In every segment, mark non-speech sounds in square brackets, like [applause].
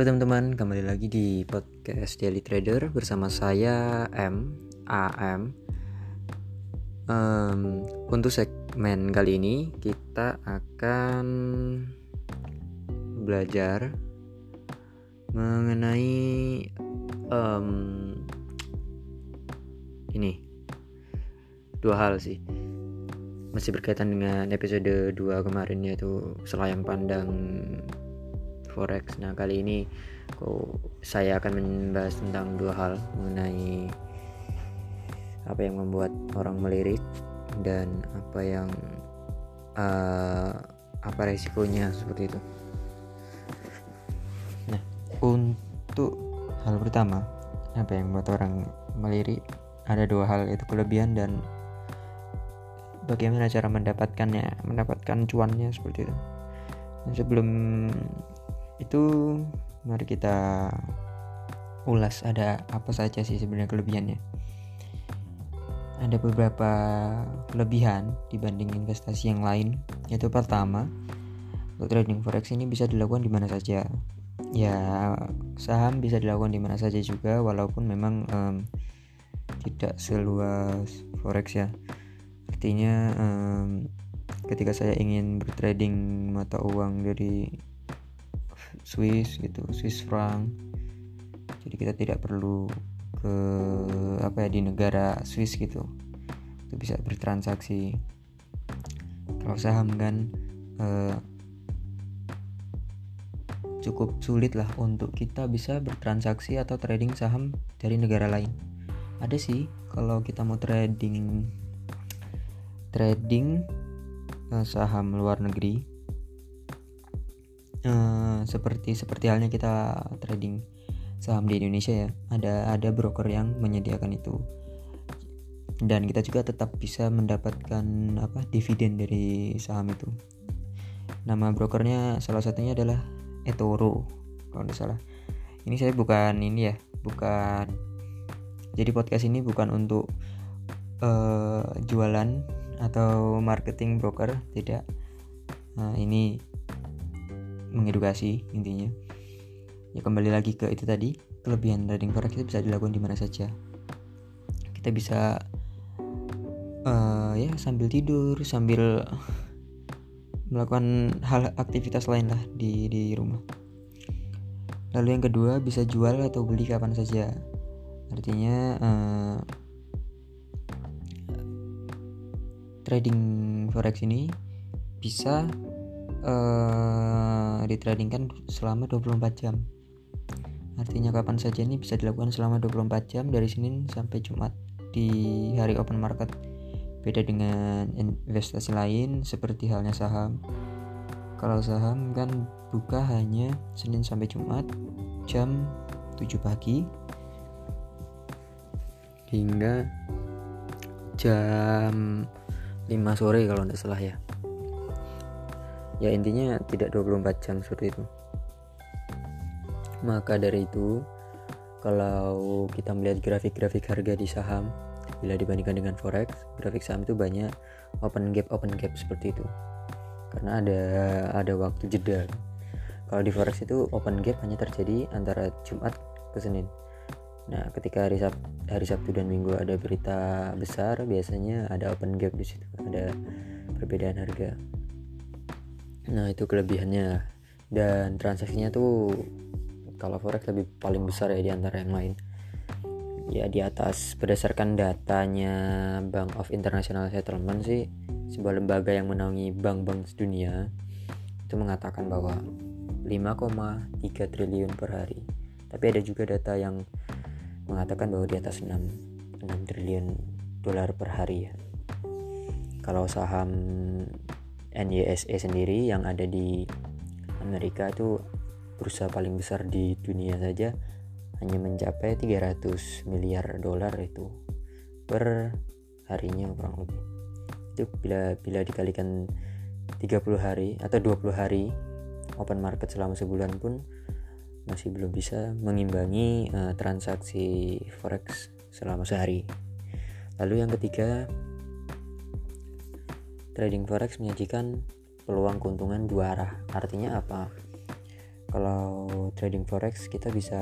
Halo teman-teman, kembali lagi di podcast Daily Trader bersama saya M AM. Um, untuk segmen kali ini kita akan belajar mengenai um, ini dua hal sih masih berkaitan dengan episode 2 kemarin yaitu selayang pandang forex. Nah, kali ini aku, saya akan membahas tentang dua hal mengenai apa yang membuat orang melirik dan apa yang uh, apa resikonya seperti itu. Nah, untuk hal pertama, apa yang membuat orang melirik ada dua hal itu kelebihan dan bagaimana cara mendapatkannya mendapatkan cuannya seperti itu dan sebelum itu mari kita ulas ada apa saja sih sebenarnya kelebihannya. Ada beberapa kelebihan dibanding investasi yang lain. Yaitu pertama untuk trading forex ini bisa dilakukan di mana saja. Ya saham bisa dilakukan di mana saja juga walaupun memang um, tidak seluas forex ya. Artinya um, ketika saya ingin bertrading mata uang dari Swiss gitu Swiss franc. Jadi kita tidak perlu ke apa ya di negara Swiss gitu. Itu bisa bertransaksi. Kalau saham kan uh, cukup sulit lah untuk kita bisa bertransaksi atau trading saham dari negara lain. Ada sih kalau kita mau trading trading uh, saham luar negeri uh, seperti seperti halnya kita trading saham di Indonesia ya. Ada ada broker yang menyediakan itu. Dan kita juga tetap bisa mendapatkan apa dividen dari saham itu. Nama brokernya salah satunya adalah eToro kalau tidak salah. Ini saya bukan ini ya bukan. Jadi podcast ini bukan untuk uh, jualan atau marketing broker tidak. Nah, ini mengedukasi intinya. Ya kembali lagi ke itu tadi kelebihan trading forex itu bisa dilakukan di mana saja. Kita bisa uh, ya sambil tidur sambil [laughs] melakukan hal aktivitas lain lah di di rumah. Lalu yang kedua bisa jual atau beli kapan saja. Artinya uh, trading forex ini bisa uh, ditradingkan selama 24 jam. Artinya kapan saja ini bisa dilakukan selama 24 jam dari Senin sampai Jumat di hari open market. Beda dengan investasi lain seperti halnya saham. Kalau saham kan buka hanya Senin sampai Jumat jam 7 pagi hingga jam 5 sore kalau tidak salah ya ya intinya tidak 24 jam seperti itu. Maka dari itu kalau kita melihat grafik-grafik harga di saham bila dibandingkan dengan forex grafik saham itu banyak open gap open gap seperti itu. Karena ada ada waktu jeda. Kalau di forex itu open gap hanya terjadi antara Jumat ke Senin. Nah, ketika hari, Sab hari Sabtu dan Minggu ada berita besar, biasanya ada open gap di situ, ada perbedaan harga. Nah, itu kelebihannya. Dan transaksinya tuh kalau forex lebih paling besar ya di antara yang lain. Ya di atas berdasarkan datanya Bank of International Settlement sih, sebuah lembaga yang menaungi bank-bank dunia itu mengatakan bahwa 5,3 triliun per hari. Tapi ada juga data yang mengatakan bahwa di atas 6, 6 triliun dolar per hari ya. Kalau saham NYSE sendiri yang ada di Amerika itu bursa paling besar di dunia saja hanya mencapai 300 miliar dolar itu per harinya kurang lebih. Itu bila bila dikalikan 30 hari atau 20 hari open market selama sebulan pun masih belum bisa mengimbangi uh, transaksi forex selama sehari. Lalu yang ketiga, trading forex menyajikan peluang keuntungan dua arah. Artinya apa? kalau trading forex kita bisa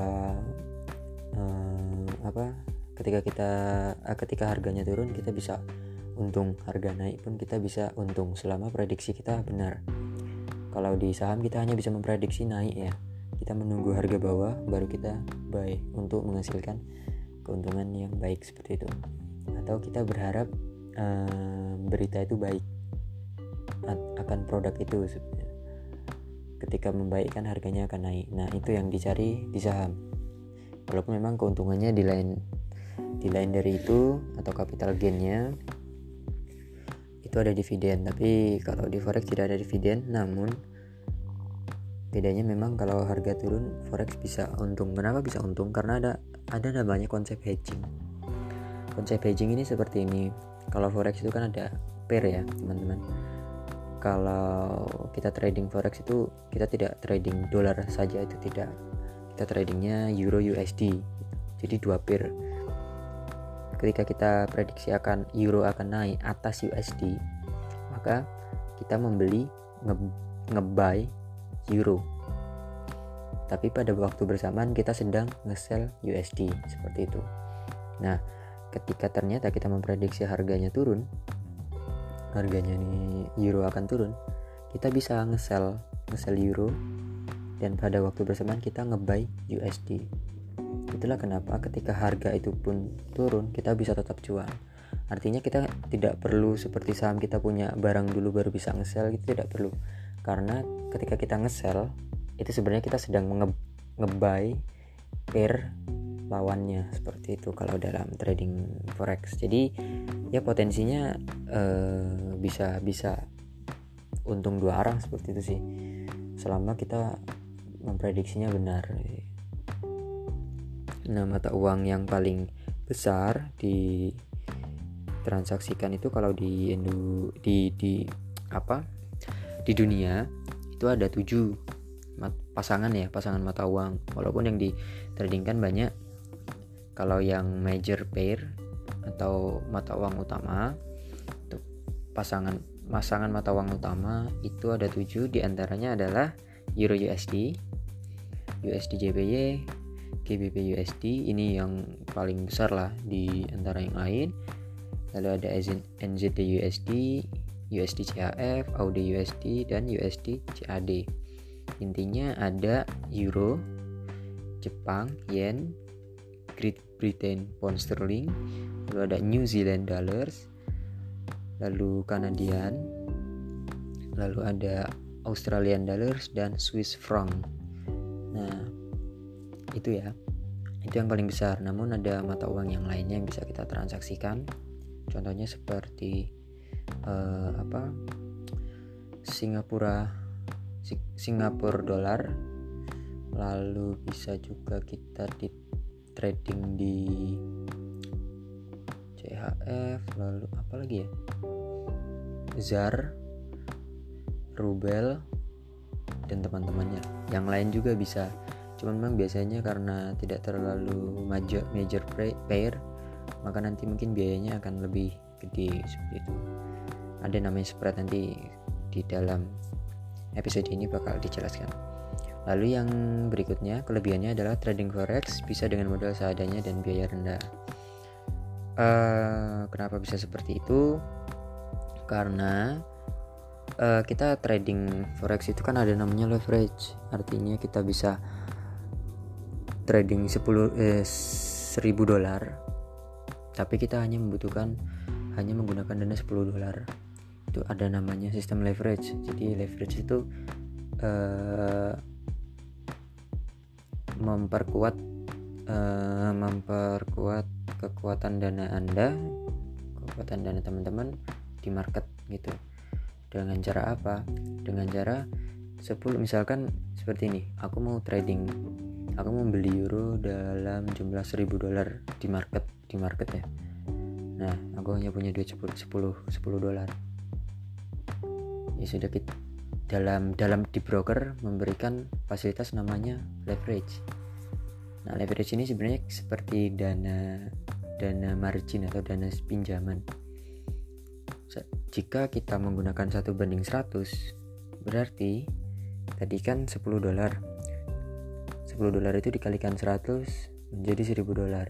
uh, apa? Ketika kita uh, ketika harganya turun kita bisa untung. Harga naik pun kita bisa untung. Selama prediksi kita benar. Kalau di saham kita hanya bisa memprediksi naik ya. Kita menunggu harga bawah baru kita buy untuk menghasilkan keuntungan yang baik seperti itu. Atau kita berharap uh, berita itu baik akan produk itu ketika membaikkan harganya akan naik. Nah itu yang dicari di saham. Walaupun memang keuntungannya di lain di lain dari itu atau capital gainnya itu ada dividen. Tapi kalau di forex tidak ada dividen namun bedanya memang kalau harga turun forex bisa untung. Kenapa bisa untung? Karena ada ada namanya konsep hedging. Konsep hedging ini seperti ini. Kalau forex itu kan ada pair ya teman-teman kalau kita trading forex itu kita tidak trading dolar saja itu tidak kita tradingnya euro USD jadi dua pair ketika kita prediksi akan euro akan naik atas USD maka kita membeli nge, ngebuy euro. Tapi pada waktu bersamaan kita sedang nge-sell USD seperti itu. Nah, ketika ternyata kita memprediksi harganya turun, harganya nih euro akan turun, kita bisa nge-sell nge-sell euro dan pada waktu bersamaan kita nge-buy USD. Itulah kenapa ketika harga itu pun turun, kita bisa tetap jual. Artinya kita tidak perlu seperti saham kita punya barang dulu baru bisa nge-sell, itu tidak perlu karena ketika kita nge-sell itu sebenarnya kita sedang nge ngebuy pair lawannya seperti itu kalau dalam trading forex. Jadi ya potensinya uh, bisa bisa untung dua arah seperti itu sih. Selama kita memprediksinya benar. Nah mata uang yang paling besar di transaksikan itu kalau di di di apa? Di dunia itu ada tujuh pasangan ya pasangan mata uang. Walaupun yang di trading kan banyak kalau yang major pair atau mata uang utama itu pasangan pasangan mata uang utama itu ada tujuh di antaranya adalah Euro USD USD JPY GBP USD ini yang paling besar lah di antara yang lain lalu ada NZD USD USD CHF, AUD USD, dan USD CAD. Intinya ada Euro, Jepang, Yen, Great Britain Pound Sterling, lalu ada New Zealand Dollars, lalu Kanadian, lalu ada Australian Dollars dan Swiss Franc. Nah, itu ya. Itu yang paling besar. Namun ada mata uang yang lainnya yang bisa kita transaksikan. Contohnya seperti uh, apa Singapura Singapura dolar lalu bisa juga kita di trading di CHF lalu apa lagi ya? ZAR Rubel dan teman-temannya. Yang lain juga bisa. Cuman memang biasanya karena tidak terlalu major major pair maka nanti mungkin biayanya akan lebih gede seperti itu. Ada namanya spread nanti di dalam episode ini bakal dijelaskan lalu yang berikutnya kelebihannya adalah trading forex bisa dengan modal seadanya dan biaya rendah. Uh, kenapa bisa seperti itu? Karena uh, kita trading forex itu kan ada namanya leverage. Artinya kita bisa trading 10 eh, 1000 dolar tapi kita hanya membutuhkan hanya menggunakan dana 10 dolar. Itu ada namanya sistem leverage. Jadi leverage itu uh, memperkuat uh, memperkuat kekuatan dana anda kekuatan dana teman-teman di market gitu. Dengan cara apa? Dengan cara 10 misalkan seperti ini aku mau trading. Aku mau beli euro dalam jumlah 1000 dolar di market di market ya. Nah aku hanya punya duit 10 10 10 dolar. Ya sudah kita dalam dalam di broker memberikan fasilitas namanya leverage. Nah, leverage ini sebenarnya seperti dana dana margin atau dana pinjaman. Jika kita menggunakan satu banding 100, berarti tadi kan 10 dolar. 10 dolar itu dikalikan 100 menjadi 1000 dolar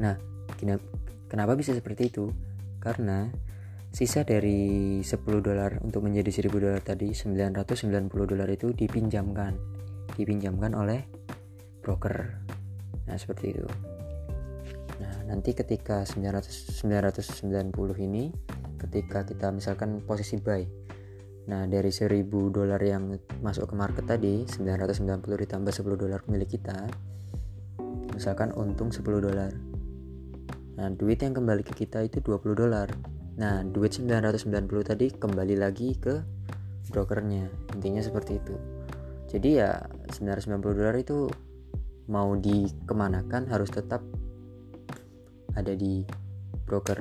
nah kenapa bisa seperti itu karena sisa dari 10 dolar untuk menjadi 1000 dolar tadi 990 dolar itu dipinjamkan. Dipinjamkan oleh broker. Nah seperti itu. Nah nanti ketika 900 990 ini ketika kita misalkan posisi buy. Nah dari 1000 dolar yang masuk ke market tadi 990 ditambah 10 dolar milik kita misalkan untung 10 dolar. Nah duit yang kembali ke kita itu 20 dolar Nah, duit 990 tadi kembali lagi ke brokernya. Intinya seperti itu. Jadi ya 990 dolar itu mau dikemanakan harus tetap ada di broker.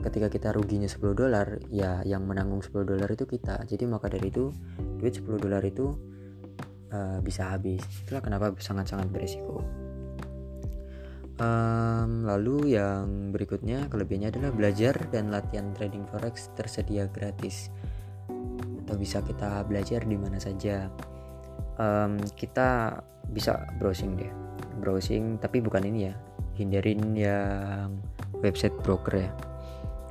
Ketika kita ruginya 10 dolar, ya yang menanggung 10 dolar itu kita. Jadi maka dari itu duit 10 dolar itu uh, bisa habis. Itulah kenapa sangat-sangat beresiko. Um, lalu yang berikutnya kelebihannya adalah belajar dan latihan trading forex tersedia gratis. Atau bisa kita belajar di mana saja. Um, kita bisa browsing deh, browsing tapi bukan ini ya, hindarin yang website broker ya,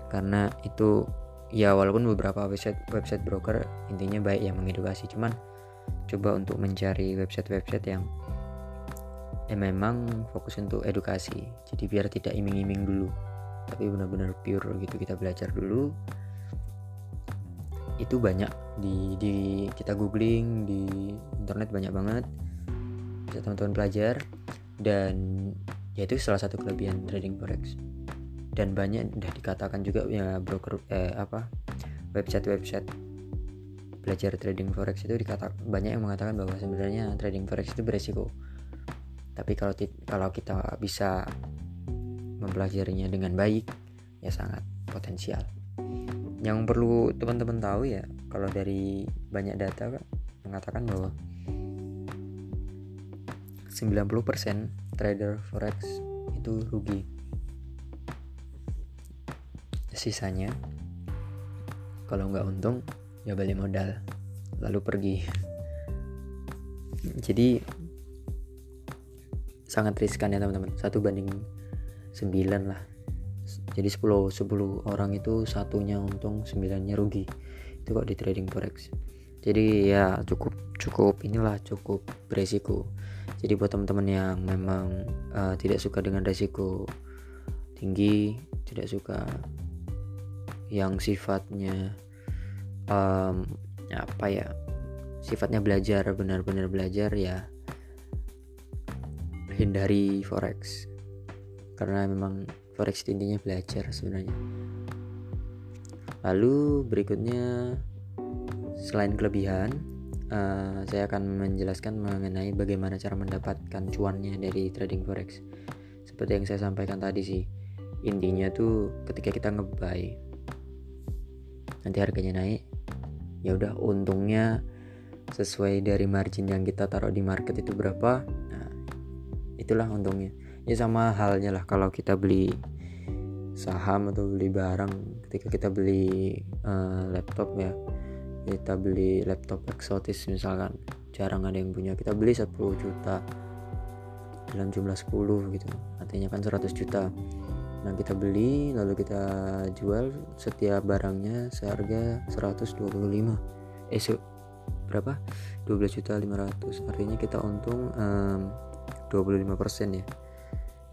karena itu ya walaupun beberapa website website broker intinya baik yang mengedukasi, cuman coba untuk mencari website-website yang ya memang fokus untuk edukasi. Jadi biar tidak iming-iming dulu. Tapi benar-benar pure gitu kita belajar dulu. Itu banyak di di kita googling di internet banyak banget. Bisa teman-teman belajar. Dan ya itu salah satu kelebihan trading forex. Dan banyak udah dikatakan juga ya broker eh apa website-website belajar trading forex itu dikatakan banyak yang mengatakan bahwa sebenarnya trading forex itu beresiko tapi kalau kalau kita bisa mempelajarinya dengan baik ya sangat potensial. Yang perlu teman-teman tahu ya kalau dari banyak data mengatakan bahwa 90% trader forex itu rugi. Sisanya kalau nggak untung ya balik modal lalu pergi. [laughs] Jadi sangat riskan ya teman-teman. Satu banding 9 lah. Jadi 10 10 orang itu satunya untung 9 nya rugi. Itu kok di trading forex. Jadi ya cukup cukup inilah cukup beresiko. Jadi buat teman-teman yang memang uh, tidak suka dengan resiko tinggi tidak suka yang sifatnya um, apa ya sifatnya belajar benar-benar belajar ya hindari forex. Karena memang forex intinya belajar sebenarnya. Lalu berikutnya selain kelebihan uh, saya akan menjelaskan mengenai bagaimana cara mendapatkan cuannya dari trading forex. Seperti yang saya sampaikan tadi sih intinya tuh ketika kita ngebuy nanti harganya naik ya udah untungnya sesuai dari margin yang kita taruh di market itu berapa itulah untungnya. Ya sama halnya lah kalau kita beli saham atau beli barang. Ketika kita beli uh, laptop ya kita beli laptop eksotis misalkan jarang ada yang punya. Kita beli 10 juta dalam jumlah 10 gitu. Artinya kan 100 juta. Nah kita beli lalu kita jual setiap barangnya seharga 125 eh berapa? 12 juta 500 artinya kita untung um, 25% ya.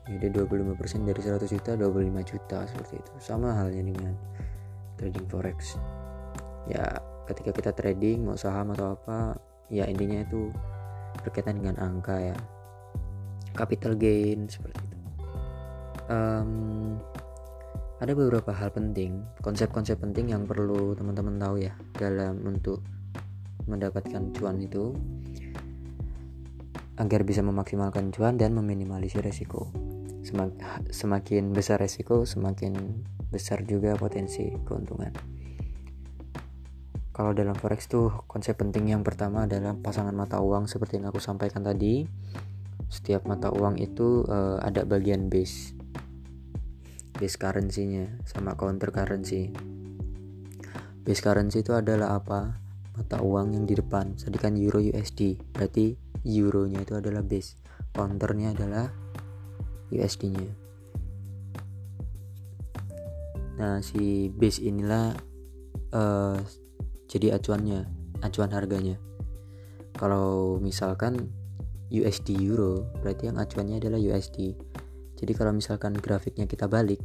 Jadi 25% dari 100 juta 25 juta seperti itu. Sama halnya dengan trading forex. Ya ketika kita trading mau saham atau apa ya intinya itu berkaitan dengan angka ya. Capital gain seperti itu. Um, ada beberapa hal penting konsep-konsep penting yang perlu teman-teman tahu ya dalam untuk mendapatkan cuan itu agar bisa memaksimalkan cuan dan meminimalisir resiko. Semak, semakin besar resiko, semakin besar juga potensi keuntungan. Kalau dalam forex tuh konsep penting yang pertama adalah pasangan mata uang seperti yang aku sampaikan tadi. Setiap mata uang itu uh, ada bagian base, base currency-nya sama counter currency. Base currency itu adalah apa? Mata uang yang di depan, sedangkan euro USD. Berarti euronya itu adalah base counternya adalah USD nya nah si base inilah uh, jadi acuannya acuan harganya. Kalau misalkan USD euro berarti yang acuannya adalah USD jadi kalau misalkan grafiknya kita balik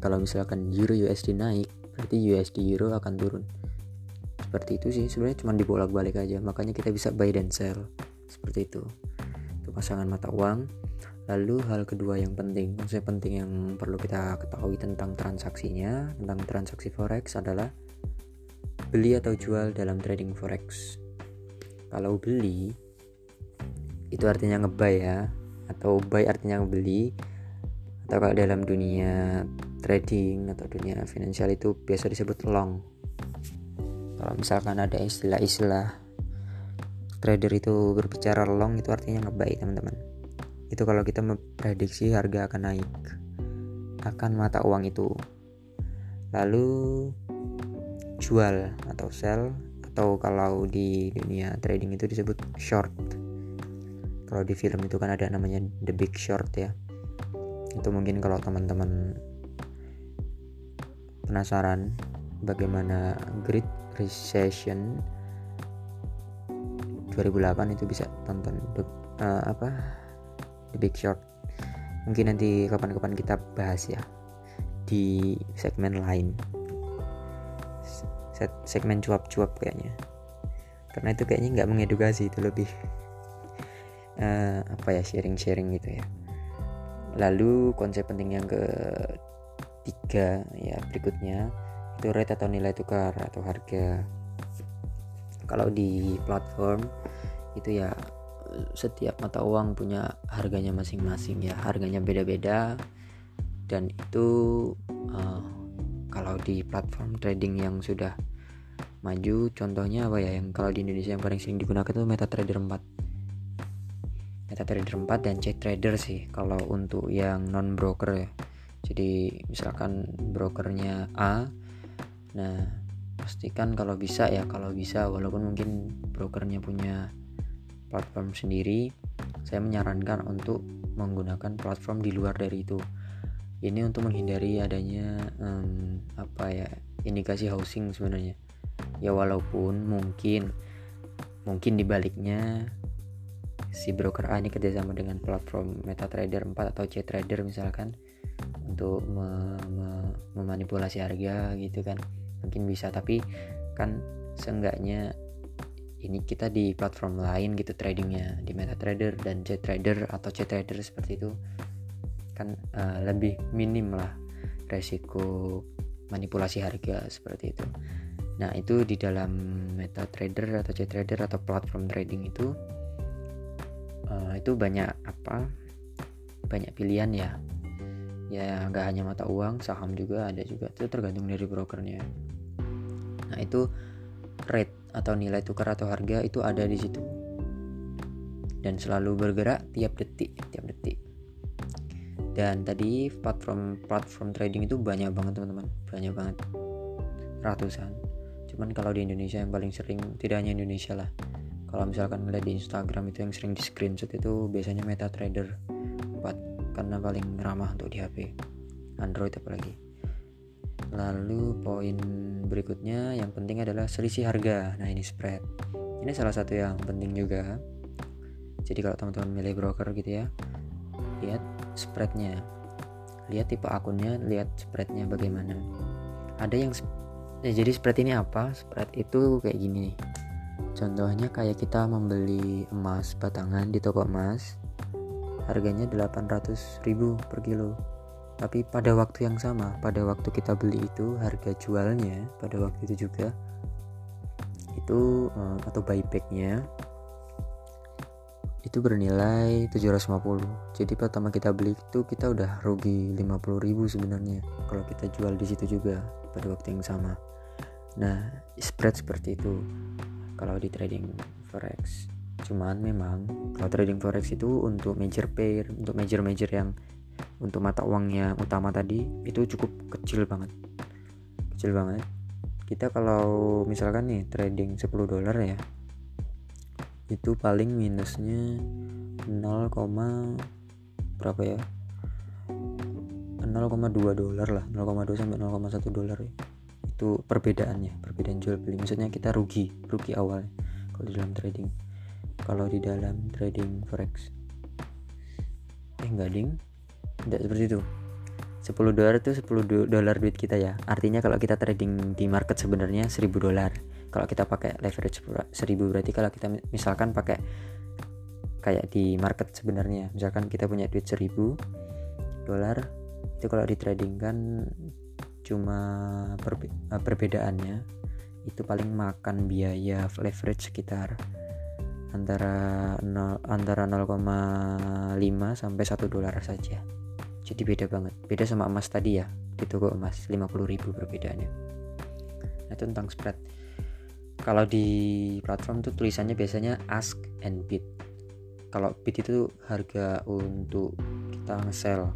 kalau misalkan euro USD naik berarti USD euro akan turun. Seperti itu sih sebenarnya cuma dibolak-balik aja makanya kita bisa buy dan sell seperti itu. Itu pasangan mata uang. Lalu hal kedua yang penting konsep penting yang perlu kita ketahui tentang transaksinya tentang transaksi forex adalah beli atau jual dalam trading forex. Kalau beli itu artinya ngebuy ya atau buy artinya beli atau kalau dalam dunia trading atau dunia finansial itu biasa disebut long. Kalau misalkan ada istilah-istilah trader itu berbicara long itu artinya ngebaik teman-teman. Itu kalau kita memprediksi harga akan naik akan mata uang itu. Lalu jual atau sell atau kalau di dunia trading itu disebut short. Kalau di film itu kan ada namanya the big short ya. Itu mungkin kalau teman-teman penasaran bagaimana grid Recession 2008 itu bisa tonton the, uh, apa The Big Short. Mungkin nanti kapan-kapan kita bahas ya di segmen lain. Segmen cuap-cuap kayaknya. Karena itu kayaknya nggak mengedukasi itu lebih uh, apa ya sharing-sharing gitu ya. Lalu konsep penting yang ketiga ya berikutnya itu rate atau nilai tukar atau harga kalau di platform itu ya setiap mata uang punya harganya masing-masing ya. Harganya beda-beda. Dan itu uh, kalau di platform trading yang sudah maju contohnya apa ya? Yang kalau di Indonesia yang paling sering digunakan itu MetaTrader 4 MetaTrader 4 dan CTrader sih kalau untuk yang non broker ya. Jadi misalkan brokernya A Nah, pastikan kalau bisa ya, kalau bisa walaupun mungkin brokernya punya platform sendiri, saya menyarankan untuk menggunakan platform di luar dari itu. Ini untuk menghindari adanya um, apa ya indikasi housing sebenarnya. Ya walaupun mungkin mungkin dibaliknya si broker A ini kerjasama dengan platform MetaTrader 4 atau CTrader misalkan untuk me me memanipulasi harga gitu kan mungkin bisa tapi kan seenggaknya ini kita di platform lain gitu tradingnya di MetaTrader dan JTrader atau JTrader seperti itu kan uh, lebih minim lah resiko manipulasi harga seperti itu. Nah itu di dalam MetaTrader atau JTrader atau platform trading itu uh, itu banyak apa banyak pilihan ya ya nggak hanya mata uang saham juga ada juga. Itu tergantung dari brokernya. Nah itu rate atau nilai tukar atau harga itu ada di situ. Dan selalu bergerak tiap detik tiap detik. Dan tadi platform platform trading itu banyak banget teman-teman. Banyak banget. Ratusan. Cuman kalau di Indonesia yang paling sering tidak hanya Indonesia lah. Kalau misalkan ngeliat di Instagram itu yang sering di screenshot itu biasanya MetaTrader. 4 karena paling ramah untuk di HP Android apalagi. Lalu poin berikutnya yang penting adalah selisih harga. Nah ini spread. Ini salah satu yang penting juga. Jadi kalau teman-teman milih broker gitu ya lihat spreadnya. Lihat tipe akunnya lihat spreadnya bagaimana. Ada yang ya, jadi spread ini apa? Spread itu kayak gini contohnya kayak kita membeli emas batangan di toko emas harganya 800 ribu per kilo. Tapi pada waktu yang sama pada waktu kita beli itu harga jualnya pada waktu itu juga itu uh, atau buybacknya itu bernilai 750 jadi pertama kita beli itu kita udah rugi 50 ribu sebenarnya kalau kita jual di situ juga pada waktu yang sama. Nah spread seperti itu kalau di trading forex cuman memang kalau trading forex itu untuk major pair untuk major major yang untuk mata uang yang utama tadi itu cukup kecil banget. Kecil banget. Kita kalau misalkan nih trading 10 dolar ya itu paling minusnya 0, berapa ya? 0,2 dolar lah 0,2 sampai 0,1 dolar ya. itu perbedaannya perbedaan jual beli. Maksudnya kita rugi rugi awal kalau di dalam trading kalau di dalam trading forex. Eh enggak ding. Tidak seperti itu. 10 dolar itu 10 dolar duit kita ya. Artinya kalau kita trading di market sebenarnya 1000 dolar. Kalau kita pakai leverage 1000 berarti kalau kita misalkan pakai kayak di market sebenarnya. Misalkan kita punya duit 1000 dolar itu kalau di trading kan cuma perbe eh, perbedaannya itu paling makan biaya leverage sekitar antara 0, antara 0,5 sampai 1 dolar saja. Jadi beda banget. Beda sama emas tadi ya. Di toko emas 50.000 perbedaannya. Nah itu tentang spread. Kalau di platform tuh tulisannya biasanya ask and bid. Kalau bid itu harga untuk kita nge-sell.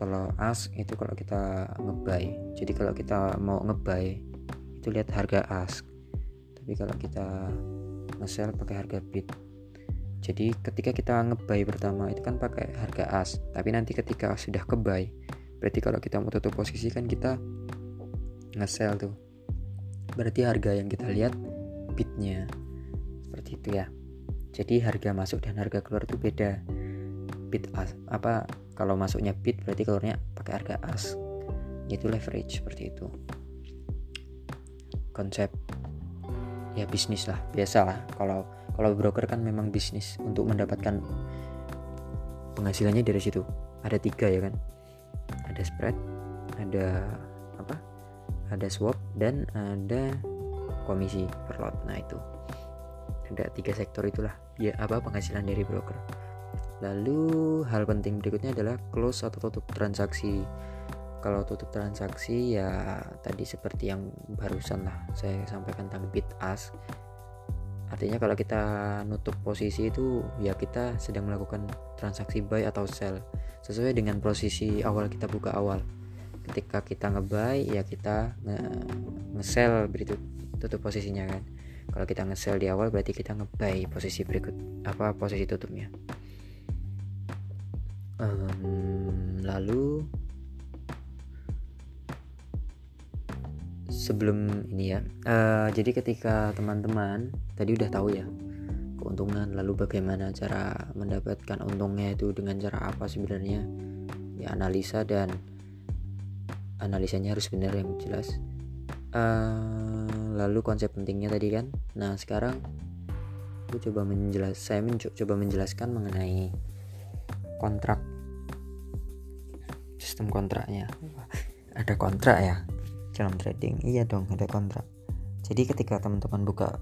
Kalau ask itu kalau kita ngebuy. Jadi kalau kita mau ngebuy itu lihat harga ask. Tapi kalau kita nge-sell pakai harga bid jadi ketika kita ngebuy pertama itu kan pakai harga as. Tapi nanti ketika sudah kebuy berarti kalau kita mau tutup posisi kan kita nge-sell tuh. Berarti harga yang kita lihat bidnya seperti itu ya. Jadi harga masuk dan harga keluar itu beda. Bid as apa kalau masuknya bid berarti keluarnya pakai harga as. Itu leverage seperti itu. Konsep ya bisnis lah biasa lah kalau kalau broker kan memang bisnis untuk mendapatkan penghasilannya dari situ. Ada tiga ya kan. Ada spread ada apa? Ada swap dan ada komisi per lot. Nah itu. Ada tiga sektor itulah. Ya apa penghasilan dari broker. Lalu hal penting berikutnya adalah close atau tutup transaksi kalau tutup transaksi ya tadi seperti yang barusan lah saya sampaikan tentang bid ask. Artinya kalau kita nutup posisi itu ya kita sedang melakukan transaksi buy atau sell. Sesuai dengan posisi awal kita buka awal. Ketika kita ngebuy ya kita nge-sell berikut tutup posisinya kan. Kalau kita nge-sell di awal berarti kita ngebuy posisi berikut apa posisi tutupnya. Um, lalu sebelum ini ya. Uh, jadi ketika teman-teman tadi udah tahu ya keuntungan lalu bagaimana cara mendapatkan untungnya itu dengan cara apa sebenarnya? Ya analisa dan analisanya harus benar yang jelas. Uh, lalu konsep pentingnya tadi kan? Nah sekarang aku coba menjelas saya mencoba menjelaskan mengenai kontrak. Sistem kontraknya. Ada kontrak ya dalam trading. Iya dong ada kontrak. Jadi ketika teman-teman buka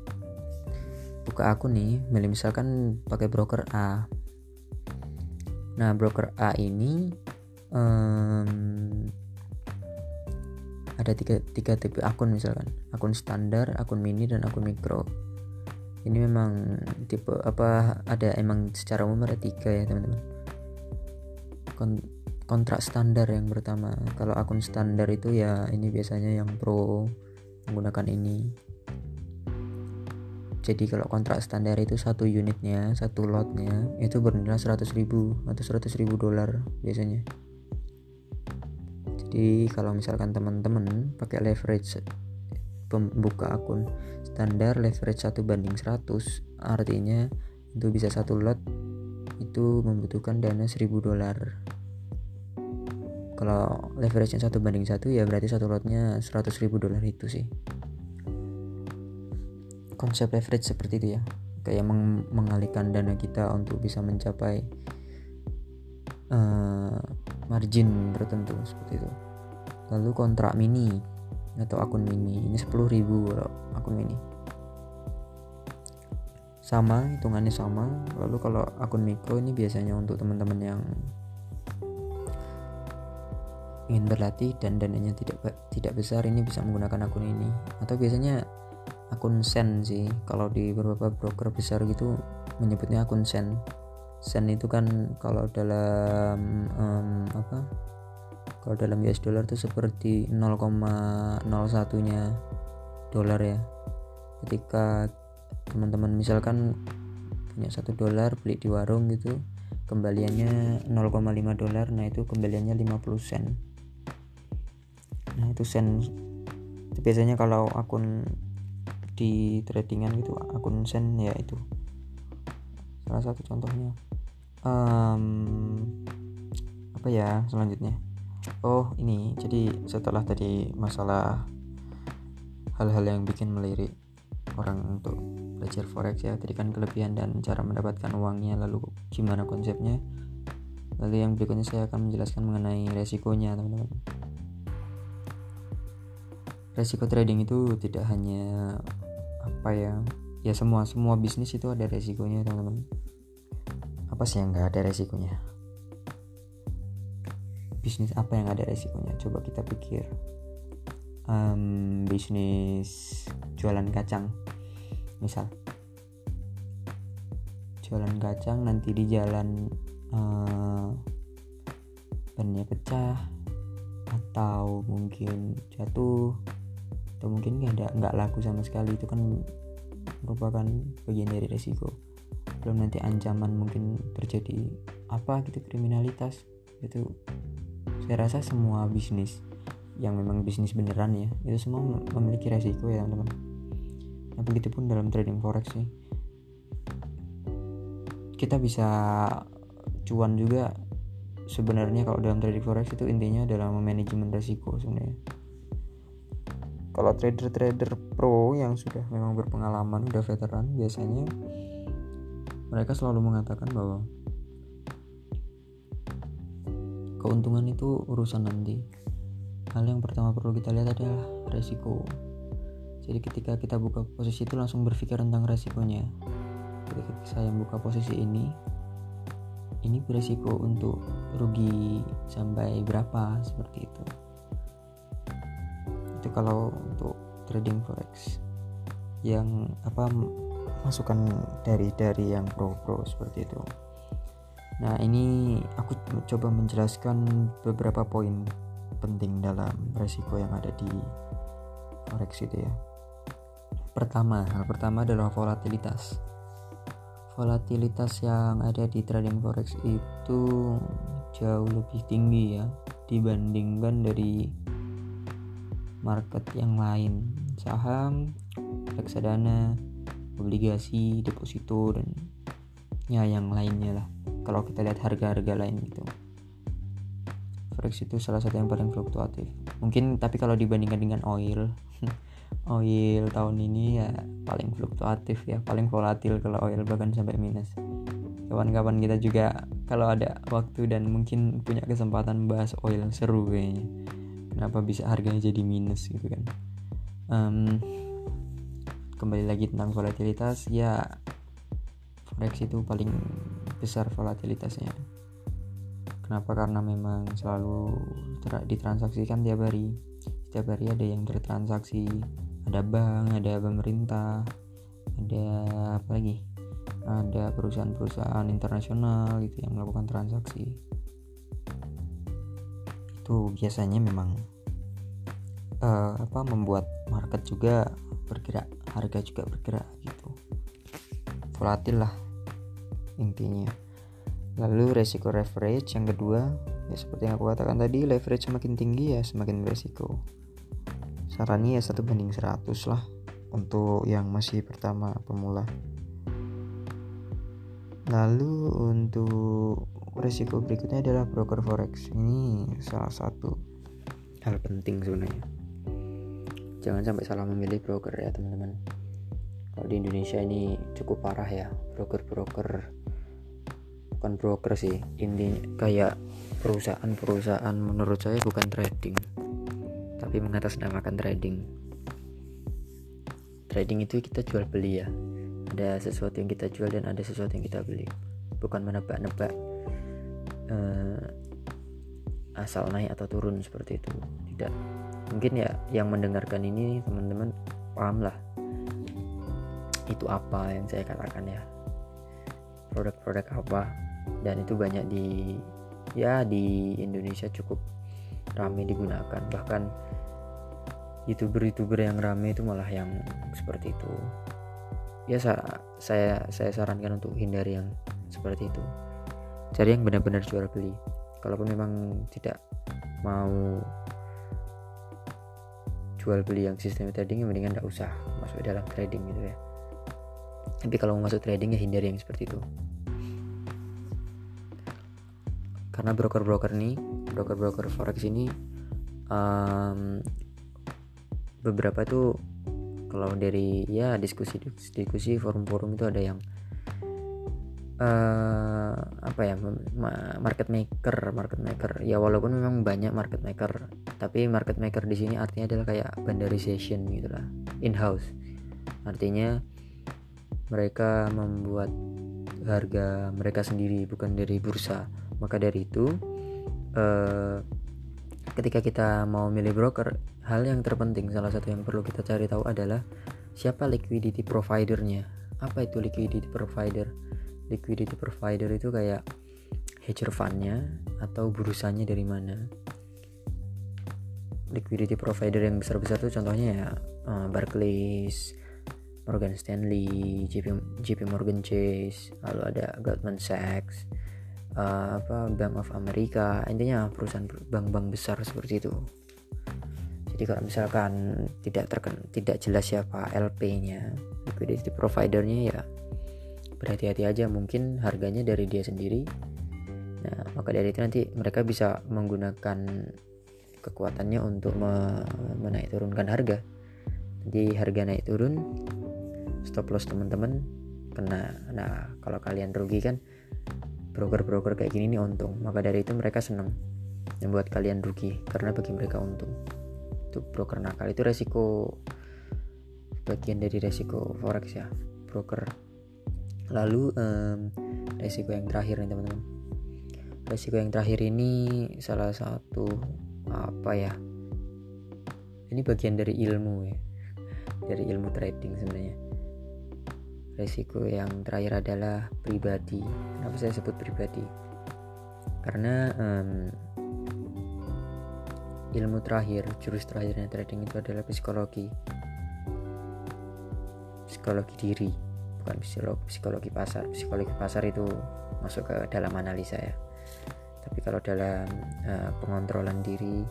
buka akun nih misalkan pakai broker A. Nah broker A ini um, ada tiga, tiga tipe akun misalkan. Akun standar akun mini dan akun mikro. Ini memang tipe apa ada emang secara umum ada tiga ya teman-teman kontrak standar yang pertama. Kalau akun standar itu ya ini biasanya yang pro menggunakan ini. Jadi kalau kontrak standar itu satu unitnya satu lotnya itu bernilai 100 ribu atau 100 ribu dolar biasanya. Jadi kalau misalkan teman-teman pakai leverage pembuka akun standar leverage 1 banding 100 artinya untuk bisa satu lot itu membutuhkan dana 1000 dolar kalau leverage nya 1 banding 1 ya berarti satu lotnya 100 ribu dolar itu sih. Konsep leverage seperti itu ya. Kayak meng mengalihkan dana kita untuk bisa mencapai uh, margin tertentu seperti itu. Lalu kontrak mini atau akun mini ini 10.000 kalau akun mini. Sama hitungannya sama. Lalu kalau akun mikro ini biasanya untuk teman-teman yang ingin berlatih dan dananya tidak tidak besar ini bisa menggunakan akun ini. Atau biasanya akun sen sih kalau di beberapa broker besar gitu menyebutnya akun sen. Sen itu kan kalau dalam um, apa kalau dalam US dollar itu seperti 0,01 nya dolar ya. Ketika teman-teman misalkan punya satu dolar beli di warung gitu kembaliannya 0,5 dolar nah itu kembaliannya 50 sen nah itu sen biasanya kalau akun di tradingan gitu akun sen ya itu. Salah satu contohnya. Um, apa ya selanjutnya? Oh ini. Jadi setelah tadi masalah hal-hal yang bikin melirik orang untuk belajar forex ya tadi kan kelebihan dan cara mendapatkan uangnya lalu gimana konsepnya. Lalu yang berikutnya saya akan menjelaskan mengenai resikonya teman-teman resiko trading itu tidak hanya apa ya ya semua semua bisnis itu ada resikonya teman-teman. Apa sih yang nggak ada resikonya? Bisnis apa yang ada resikonya? Coba kita pikir. Um, bisnis jualan kacang misal. Jualan kacang nanti di jalan uh, bannya pecah atau mungkin jatuh atau mungkin nggak ada nggak laku sama sekali itu kan merupakan bagian dari resiko. Belum nanti ancaman mungkin terjadi apa gitu kriminalitas itu saya rasa semua bisnis yang memang bisnis beneran ya itu semua memiliki resiko ya teman-teman. Nah begitupun dalam trading forex sih. Kita bisa cuan juga sebenarnya kalau dalam trading forex itu intinya adalah manajemen resiko sebenarnya kalau trader-trader pro yang sudah memang berpengalaman udah veteran biasanya mereka selalu mengatakan bahwa keuntungan itu urusan nanti. Hal yang pertama perlu kita lihat adalah resiko. Jadi ketika kita buka posisi itu langsung berpikir tentang resikonya. Ketika saya buka posisi ini ini beresiko untuk rugi sampai berapa seperti itu itu kalau untuk trading forex yang apa masukan dari dari yang pro pro seperti itu nah ini aku coba menjelaskan beberapa poin penting dalam resiko yang ada di forex itu ya. Pertama, hal pertama adalah volatilitas. Volatilitas yang ada di trading forex itu jauh lebih tinggi ya dibandingkan dari market yang lain, saham, reksadana, obligasi, deposito dan ya yang lainnya lah. Kalau kita lihat harga-harga lain gitu. Forex itu salah satu yang paling fluktuatif. Mungkin tapi kalau dibandingkan dengan oil [laughs] oil tahun ini ya paling fluktuatif ya. Paling volatil kalau oil bahkan sampai minus. Kawan-kawan kita juga kalau ada waktu dan mungkin punya kesempatan bahas oil seru kayaknya kenapa bisa harganya jadi minus gitu kan um, kembali lagi tentang volatilitas ya forex itu paling besar volatilitasnya Kenapa? Karena memang selalu ditransaksikan tiap hari. Setiap hari ada yang bertransaksi, ada bank, ada pemerintah, ada apa lagi? Ada perusahaan-perusahaan internasional gitu yang melakukan transaksi. Itu biasanya memang uh, apa membuat market juga bergerak, harga juga bergerak gitu. Volatil lah intinya Lalu resiko leverage yang kedua, ya seperti yang aku katakan tadi, leverage semakin tinggi ya semakin beresiko. Sarannya ya satu banding 100 lah untuk yang masih pertama pemula. Lalu untuk resiko berikutnya adalah broker forex. Ini salah satu hal penting sebenarnya. Jangan sampai salah memilih broker ya teman-teman. Kalau di Indonesia ini cukup parah ya broker-broker bukan broker sih ini kayak perusahaan-perusahaan menurut saya bukan trading tapi mengatasnamakan trading trading itu kita jual beli ya ada sesuatu yang kita jual dan ada sesuatu yang kita beli bukan menebak-nebak uh, asal naik atau turun seperti itu. Tidak. Mungkin ya yang mendengarkan ini teman-teman paham lah. Itu apa yang saya katakan ya. Produk-produk apa. Dan itu banyak di ya di Indonesia cukup ramai digunakan. Bahkan youtuber-youtuber yang ramai itu malah yang seperti itu. Ya saya saya sarankan untuk hindari yang seperti itu cari yang benar-benar jual beli. Kalaupun memang tidak mau jual beli yang sistem trading yang mendingan tidak usah masuk dalam trading gitu ya. Tapi kalau mau masuk trading ya hindari yang seperti itu. Karena broker-broker nih broker-broker forex ini um, beberapa tuh kalau dari ya diskusi diskusi forum-forum itu ada yang uh, apa ya market maker market maker. Ya walaupun memang banyak market maker tapi market maker di sini artinya adalah kayak bandarization gitulah in house artinya mereka membuat harga mereka sendiri bukan dari bursa. Maka dari itu eh, ketika kita mau milih broker hal yang terpenting salah satu yang perlu kita cari tahu adalah siapa liquidity providernya. Apa itu liquidity provider liquidity provider itu kayak hedge fundnya atau bursanya dari mana. Liquidity provider yang besar-besar tuh contohnya ya uh, Barclays, Morgan Stanley, JP, JP Morgan Chase, lalu ada Goldman Sachs, uh, apa Bank of America intinya perusahaan bank-bank besar seperti itu. Jadi kalau misalkan tidak terken tidak jelas siapa LP-nya liquidity providernya ya berhati-hati aja mungkin harganya dari dia sendiri. Nah maka dari itu nanti mereka bisa menggunakan kekuatannya untuk me menaik turunkan harga. Jadi harga naik turun stop loss teman-teman kena. Nah kalau kalian rugi kan broker-broker kayak gini nih untung. Maka dari itu mereka senang membuat kalian rugi karena bagi mereka untung. Itu broker nakal itu resiko bagian dari resiko forex ya broker lalu um, resiko yang terakhir nih teman-teman. Resiko yang terakhir ini salah satu apa ya ini bagian dari ilmu ya. Dari ilmu trading sebenarnya. Resiko yang terakhir adalah pribadi. Kenapa saya sebut pribadi? Karena um, ilmu terakhir jurus terakhirnya trading itu adalah psikologi. Psikologi diri bukan psikologi, psikologi pasar psikologi pasar itu masuk ke dalam analisa ya tapi kalau dalam uh, pengontrolan diri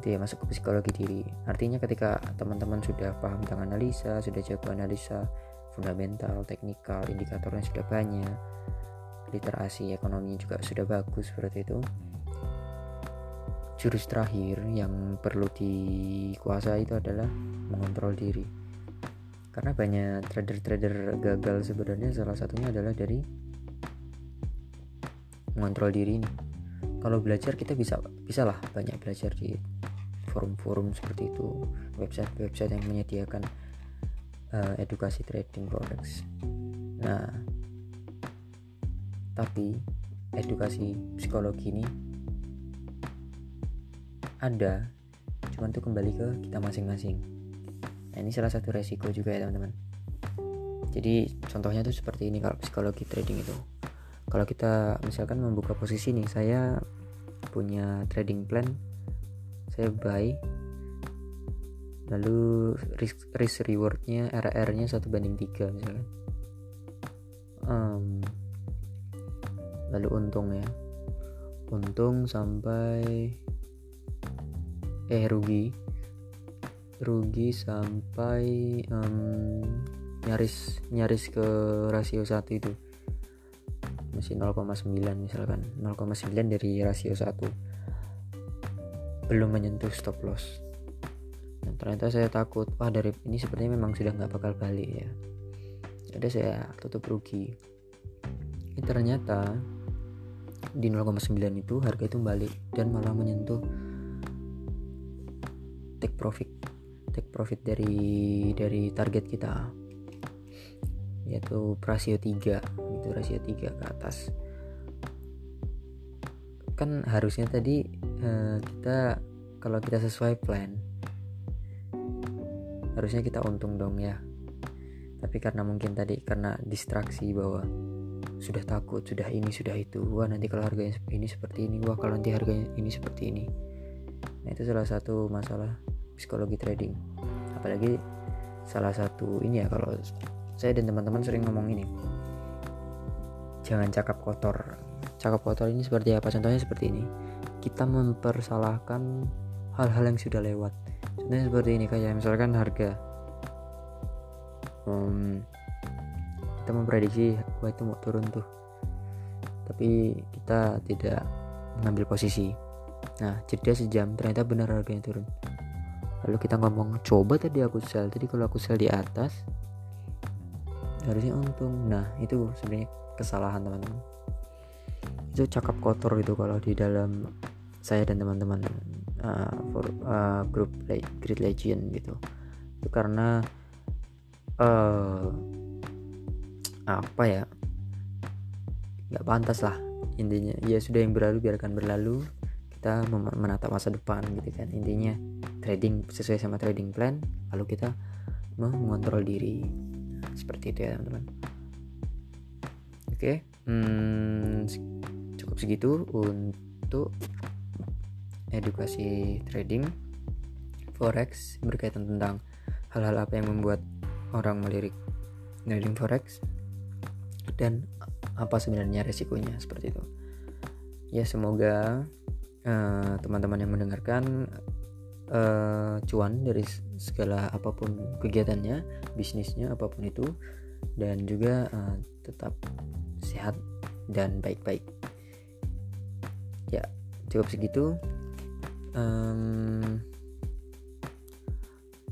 itu ya masuk ke psikologi diri artinya ketika teman-teman sudah paham tentang analisa sudah jago analisa fundamental, teknikal, indikatornya sudah banyak, literasi ekonomi juga sudah bagus seperti itu. Jurus terakhir yang perlu dikuasai itu adalah mengontrol diri. Karena banyak trader-trader gagal sebenarnya salah satunya adalah dari mengontrol diri ini. Kalau belajar kita bisa bisa lah banyak belajar di forum-forum seperti itu, website-website yang menyediakan uh, edukasi trading forex. Nah, tapi edukasi psikologi ini ada, cuman tuh kembali ke kita masing-masing. Nah, ini salah satu resiko juga ya teman-teman. Jadi contohnya tuh seperti ini kalau psikologi trading itu. Kalau kita misalkan membuka posisi nih, saya punya trading plan, saya buy lalu risk risk rewardnya RR nya satu banding tiga misalkan um, lalu untung ya untung sampai eh rugi rugi sampai um, nyaris nyaris ke rasio satu itu. Masih 0,9 misalkan. 0,9 dari rasio 1 belum menyentuh stop loss. Dan ternyata saya takut wah dari ini sepertinya memang sudah nggak bakal balik ya. Jadi saya tutup rugi. Ini ternyata di 0,9 itu harga itu balik dan malah menyentuh take profit take profit dari dari target kita. Yaitu rasio 3 itu rasio 3 ke atas. Kan harusnya tadi uh, kita kalau kita sesuai plan harusnya kita untung dong ya. Tapi karena mungkin tadi karena distraksi bahwa sudah takut sudah ini sudah itu wah nanti kalau harganya ini seperti ini wah kalau nanti harganya ini seperti ini. Nah itu salah satu masalah psikologi trading. Apalagi salah satu ini ya kalau saya dan teman-teman sering ngomong ini jangan cakap kotor. Cakap kotor ini seperti apa? Contohnya seperti ini. Kita mempersalahkan hal-hal yang sudah lewat. Contohnya seperti ini kayak misalkan harga. Um, kita memprediksi wah itu mau turun tuh. Tapi kita tidak mengambil posisi. Nah jeda sejam ternyata benar harganya turun lalu kita ngomong coba tadi aku sell tadi kalau aku sell di atas harusnya untung. Nah itu sebenarnya kesalahan teman-teman. Itu cakap kotor itu kalau di dalam saya dan teman-teman uh, uh, grup Great Legend gitu. Itu karena uh, apa ya nggak pantas lah intinya. Ya sudah yang berlalu biarkan berlalu kita menatap masa depan gitu kan intinya trading sesuai sama trading plan lalu kita mengontrol diri. Seperti itu ya teman-teman. Oke hmm, cukup segitu untuk edukasi trading forex berkaitan tentang hal-hal apa yang membuat orang melirik trading forex dan apa sebenarnya resikonya seperti itu. Ya semoga uh, teman-teman yang mendengarkan uh, cuan dari segala apa pun kegiatannya bisnisnya apa pun itu dan juga uh, tetap sehat dan baik-baik. Ya cukup segitu. Um,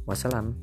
wassalam